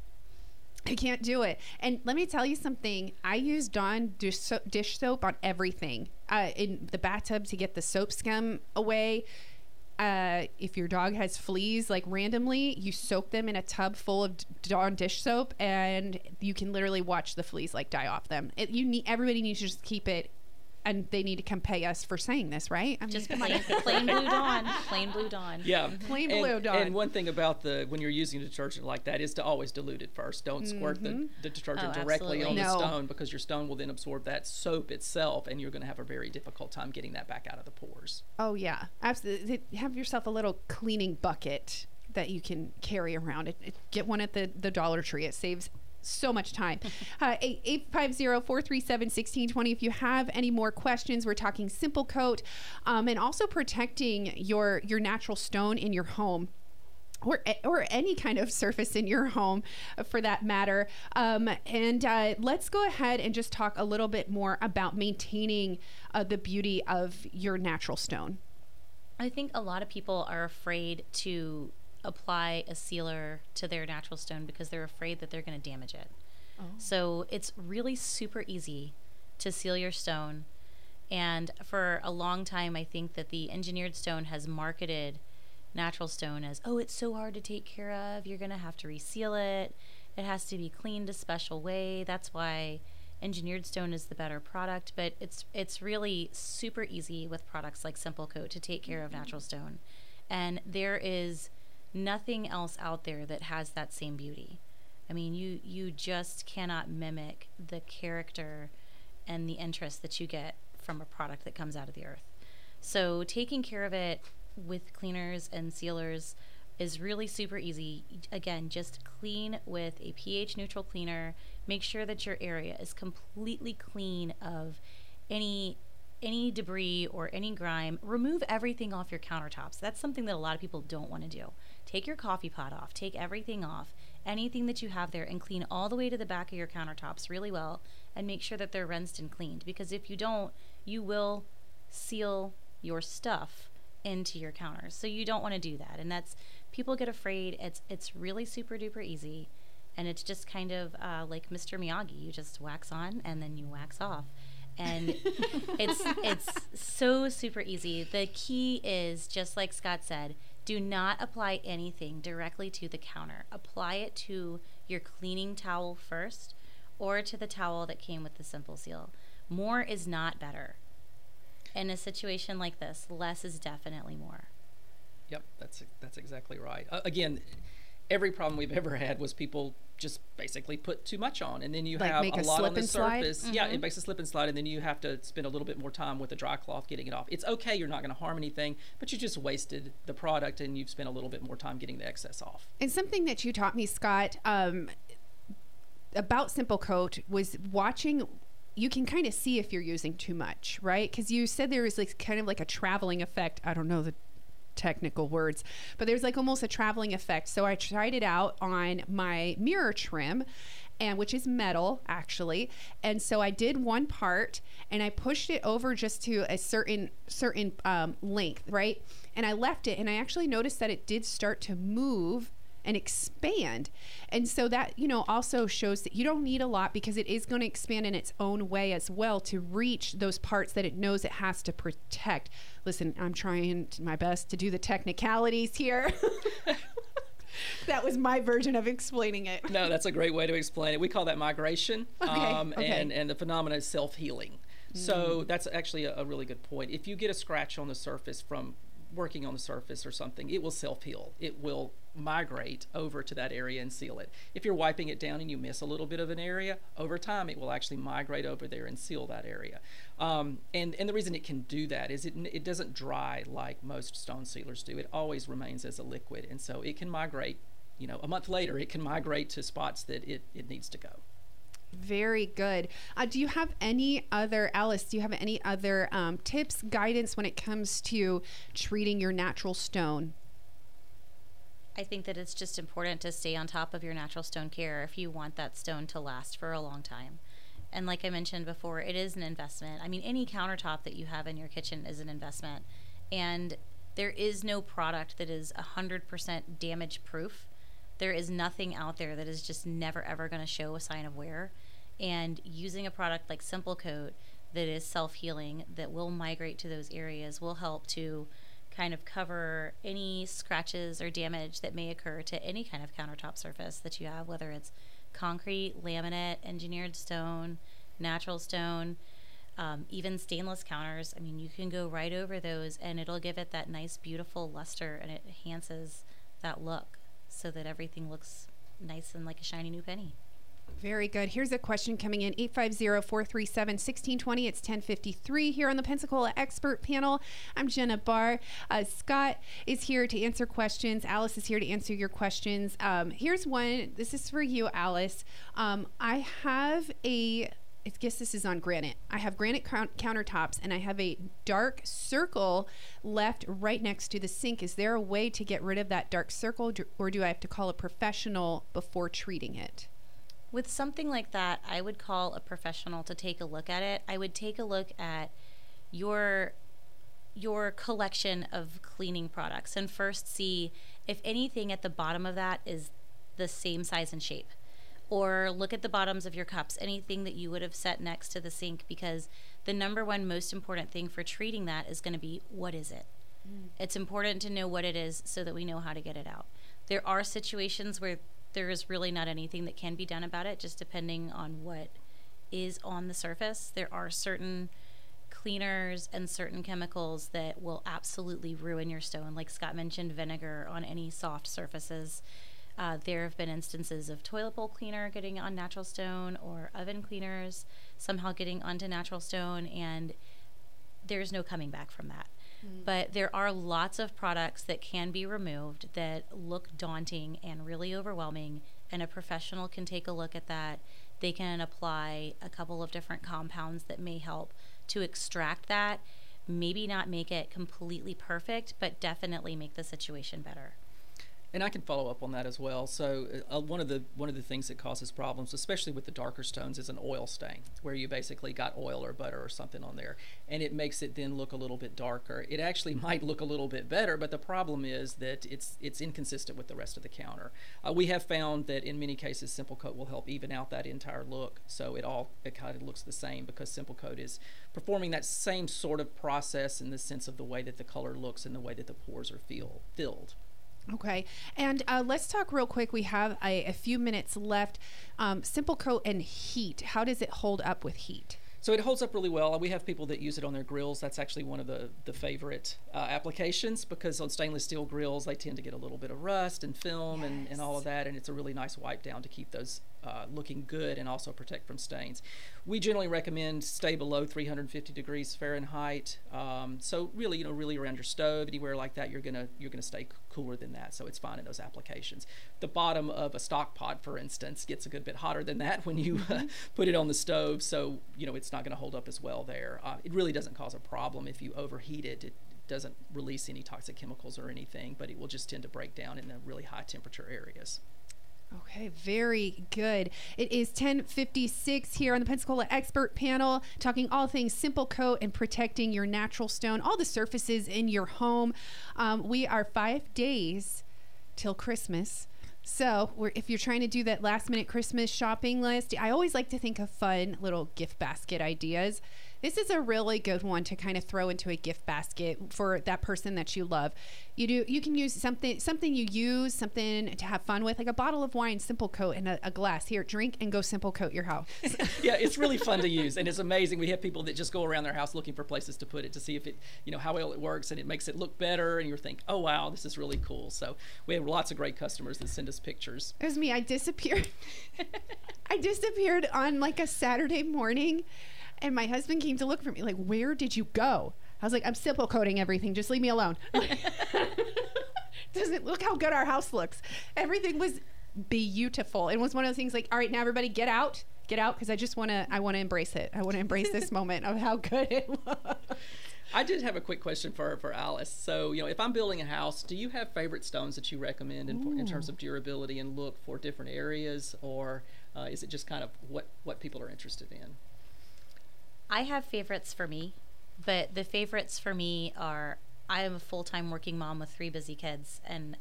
I can't do it. And let me tell you something. I use Dawn dish, so- dish soap on everything. Uh, in the bathtub to get the soap scum away. Uh, if your dog has fleas, like randomly, you soak them in a tub full of Dawn dish soap, and you can literally watch the fleas like die off them. It, you need everybody needs to just keep it, and they need to come pay us for saying this, right? I mean, Just come on. plain, (laughs) (laughs) plain blue dawn. Plain blue dawn. Yeah, Plain and, blue Dawn. And one thing about the when you're using a detergent like that is to always dilute it first. Don't squirt the, Mhm. the detergent Oh, directly on absolutely. the stone because your stone will then absorb that soap itself, and you're going to have a very difficult time getting that back out of the pores. Oh yeah, absolutely. Have yourself a little cleaning bucket that you can carry around. It, it- get one at the the Dollar Tree. It saves so much time. (laughs) Uh, 850-437-1620 if you have any more questions. We're talking simple coat um, and also protecting your your natural stone in your home or or any kind of surface in your home uh, for that matter. Um, and uh, let's go ahead and just talk a little bit more about maintaining uh, the beauty of your natural stone. I think a lot of people are afraid to apply a sealer to their natural stone because they're afraid that they're going to damage it. Oh. So it's really super easy to seal your stone. And for a long time, I think that the engineered stone has marketed natural stone as, oh, it's so hard to take care of. You're going to have to reseal it. It has to be cleaned a special way. That's why engineered stone is the better product. But it's it's really super easy with products like Simple Coat to take care of mm-hmm. natural stone. And there is nothing else out there that has that same beauty. I mean, you you just cannot mimic the character and the interest that you get from a product that comes out of the earth. So taking care of it with cleaners and sealers is really super easy. Again, just clean with a pH neutral cleaner. Make sure that your area is completely clean of any any debris or any grime. Remove everything off your countertops. That's something that a lot of people don't want to do. Take your coffee pot off, take everything off, anything that you have there, and clean all the way to the back of your countertops really well and make sure that they're rinsed and cleaned. Because if you don't, you will seal your stuff into your counters. So you don't want to do that. And that's people get afraid. It's it's really super duper easy. And it's just kind of uh, like Mr. Miyagi. You just wax on and then you wax off. And it's (laughs) it's so super easy. The key is just like Scott said, do not apply anything directly to the counter. Apply it to your cleaning towel first or to the towel that came with the simple seal. More is not better. In a situation like this, less is definitely more. Yep, that's that's exactly right. Uh, again, every problem we've ever had was people just basically put too much on, and then you Like have a a lot on the surface. Yeah, Mhm. it makes a slip and slide, and then you have to spend a little bit more time with a dry cloth getting it off. It's okay, you're not going to harm anything, but you just wasted the product, and you've spent a little bit more time getting the excess off. And something that you taught me, Scott, um, about Simple Coat was watching. You can kind of see if you're using too much, right? Because you said there was like kind of like a traveling effect. I don't know the technical words, but there's like almost a traveling effect. So I tried it out on my mirror trim and which is metal actually. And so I did one part and I pushed it over just to a certain certain um, length, right? And I left it and I actually noticed that it did start to move and expand. And so that, you know, also shows that you don't need a lot because it is going to expand in its own way as well to reach those parts that it knows it has to protect. Listen, I'm trying my best to do the technicalities here. (laughs) that was my version of explaining it. no, that's a great way to explain it. We call that migration, (laughs) Okay, um, okay. and and the phenomenon is self healing. So that's actually a, a really good point. If you get a scratch on the surface from working on the surface or something, it will self heal. It will migrate over to that area and seal it. If you're wiping it down and you miss a little bit of an area, over time it will actually migrate over there and seal that area. Um, and and the reason it can do that is it it doesn't dry like most stone sealers do. It always remains as a liquid, and so it can migrate. You know, a month later, it can migrate to spots that it, it needs to go. Very good. Uh, do you have any other, Alice, do you have any other um, tips, guidance when it comes to treating your natural stone? I think that it's just important to stay on top of your natural stone care if you want that stone to last for a long time. And like I mentioned before, it is an investment. I mean, any countertop that you have in your kitchen is an investment. And there is no product that is 100% damage proof. There is nothing out there that is just never ever going to show a sign of wear. And using a product like Simple Coat that is self healing, that will migrate to those areas, will help to kind of cover any scratches or damage that may occur to any kind of countertop surface that you have, whether it's concrete, laminate, engineered stone, natural stone, um, even stainless counters. I mean, you can go right over those and it'll give it that nice, beautiful luster and it enhances that look so that everything looks nice and like a shiny new penny. Very good. Here's a question coming in 850-437-1620. It's 1053 here on the Pensacola Expert Panel. I'm Jenna Barr. Uh, Scott is here to answer questions. Alice is here to answer your questions. Um, here's one. This is for you, Alice. Um, I have a I guess this is on granite. I have granite count- countertops and I have a dark circle left right next to the sink. Is there a way to get rid of that dark circle or do I have to call a professional before treating it? With something like that, I would call a professional to take a look at it. I would take a look at your your collection of cleaning products and first see if anything at the bottom of that is the same size and shape. Or look at the bottoms of your cups, anything that you would have set next to the sink, because the number one most important thing for treating that is going to be what is it? Mm. It's important to know what it is so that we know how to get it out. There are situations where there is really not anything that can be done about it, just depending on what is on the surface. There are certain cleaners and certain chemicals that will absolutely ruin your stone. Like Scott mentioned, vinegar on any soft surfaces. Uh, there have been instances of toilet bowl cleaner getting on natural stone or oven cleaners somehow getting onto natural stone, and there's no coming back from that. Mm. But there are lots of products that can be removed that look daunting and really overwhelming, and a professional can take a look at that. They can apply a couple of different compounds that may help to extract that. Maybe not make it completely perfect, but definitely make the situation better. And I can follow up on that as well. So uh, one of the one of the things that causes problems, especially with the darker stones, is an oil stain, where you basically got oil or butter or something on there, and it makes it then look a little bit darker. It actually (laughs) might look a little bit better, but the problem is that it's it's inconsistent with the rest of the counter. Uh, we have found that in many cases, Simple Coat will help even out that entire look, so it all it kind of looks the same because Simple Coat is performing that same sort of process in the sense of the way that the color looks and the way that the pores are feel filled. Okay. And uh, let's talk real quick. We have a, a few minutes left. Um, Simple Coat and heat. How does it hold up with heat? So it holds up really well. We have people that use it on their grills. That's actually one of the, the favorite uh, applications because on stainless steel grills, they tend to get a little bit of rust and film and, and all of that. And it's a really nice wipe down to keep those uh, looking good and also protect from stains. We generally recommend stay below 350 degrees Fahrenheit. Um, so really, you know, really around your stove, anywhere like that, you're gonna you're gonna stay cooler than that. So it's fine in those applications. The bottom of a stock pot, for instance, gets a good bit hotter than that (laughs) when you uh, (laughs) put it on the stove. So you know, it's not going to hold up as well there. Uh, it really doesn't cause a problem if you overheat it. It doesn't release any toxic chemicals or anything, but it will just tend to break down in the really high temperature areas. Okay, very good. It is 1056 here on the Pensacola Expert Panel, talking all things simple coat and protecting your natural stone, all the surfaces in your home. Um, we are five days till Christmas. So, if you're trying to do that last minute Christmas shopping list, I always like to think of fun little gift basket ideas. This is a really good one to kind of throw into a gift basket for that person that you love. You do you can use something something you use, something to have fun with, like a bottle of wine, simple coat, and a, a glass. Here, drink and go simple coat your house. (laughs) yeah, it's really fun to use, and it's amazing. We have people that just go around their house looking for places to put it to see if it, you know, how well it works, and it makes it look better, and you think, oh wow, this is really cool. So we have lots of great customers that send us pictures. It was me. I disappeared. (laughs) I disappeared on like a Saturday morning, and my husband came to look for me. Like, where did you go? I was like, I'm simple coating everything. Just leave me alone. (laughs) Doesn't look how good our house looks. Everything was beautiful. It was one of those things like, all right, now everybody get out, get out, because I just want to. I want to embrace it. I want to embrace this (laughs) moment of how good it was. I did have a quick question for for Alice. So, you know, if I'm building a house, do you have favorite stones that you recommend in, in terms of durability and look for different areas, or uh, is it just kind of what what people are interested in? I have favorites for me, but the favorites for me are I am a full time working mom with three busy kids, and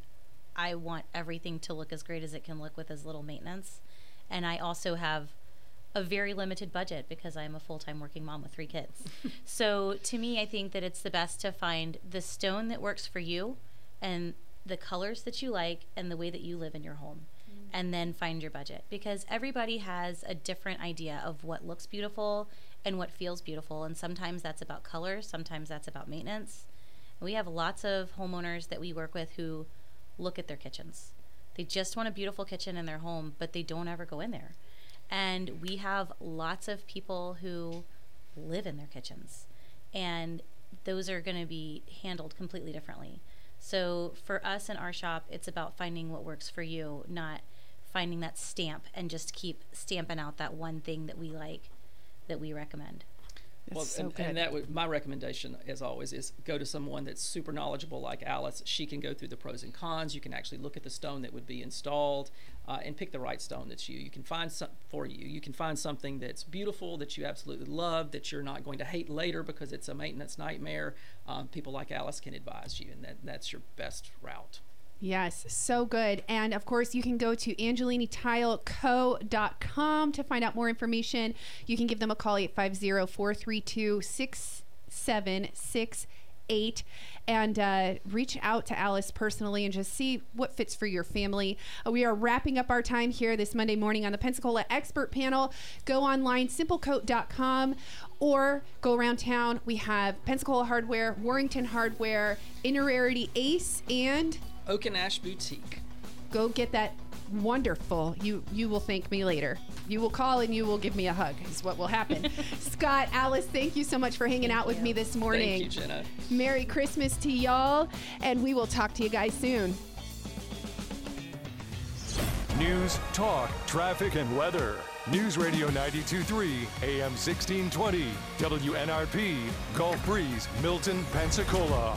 I want everything to look as great as it can look with as little maintenance. And I also have a very limited budget because I am a full time working mom with three kids. (laughs) so to me, I think that it's the best to find the stone that works for you and the colors that you like and the way that you live in your home. Mm. And then find your budget because everybody has a different idea of what looks beautiful and what feels beautiful. And sometimes that's about color, sometimes that's about maintenance. We have lots of homeowners that we work with who look at their kitchens. They just want a beautiful kitchen in their home, but they don't ever go in there. And we have lots of people who live in their kitchens. And those are going to be handled completely differently. So for us in our shop, it's about finding what works for you, not finding that stamp and just keep stamping out that one thing that we like that we recommend. Well, and, and that would, my recommendation, as always, is go to someone that's super knowledgeable like Alice. She can go through the pros and cons. You can actually look at the stone that would be installed uh, and pick the right stone that's you. You can find some for you. You can find something that's beautiful that you absolutely love that you're not going to hate later because it's a maintenance nightmare. Um, people like Alice can advise you, and that, that's your best route. Yes, so good. And of course, you can go to angelinitileco.com to find out more information. You can give them a call 850 432 6768 and uh, reach out to Alice personally and just see what fits for your family. Uh, we are wrapping up our time here this Monday morning on the Pensacola Expert Panel. Go online, simplecoat.com, or go around town. We have Pensacola Hardware, Warrington Hardware, Innerarity Ace, and Oak and Ash Boutique. go get that wonderful you you will thank me later you will call and you will give me a hug is what will happen (laughs) scott alice thank you so much for hanging out with me this morning Thank you, Jenna. merry christmas to y'all and we will talk to you guys soon News, talk, traffic, and weather. News Radio 923, AM 1620, WNRP, Gulf Breeze, Milton, Pensacola.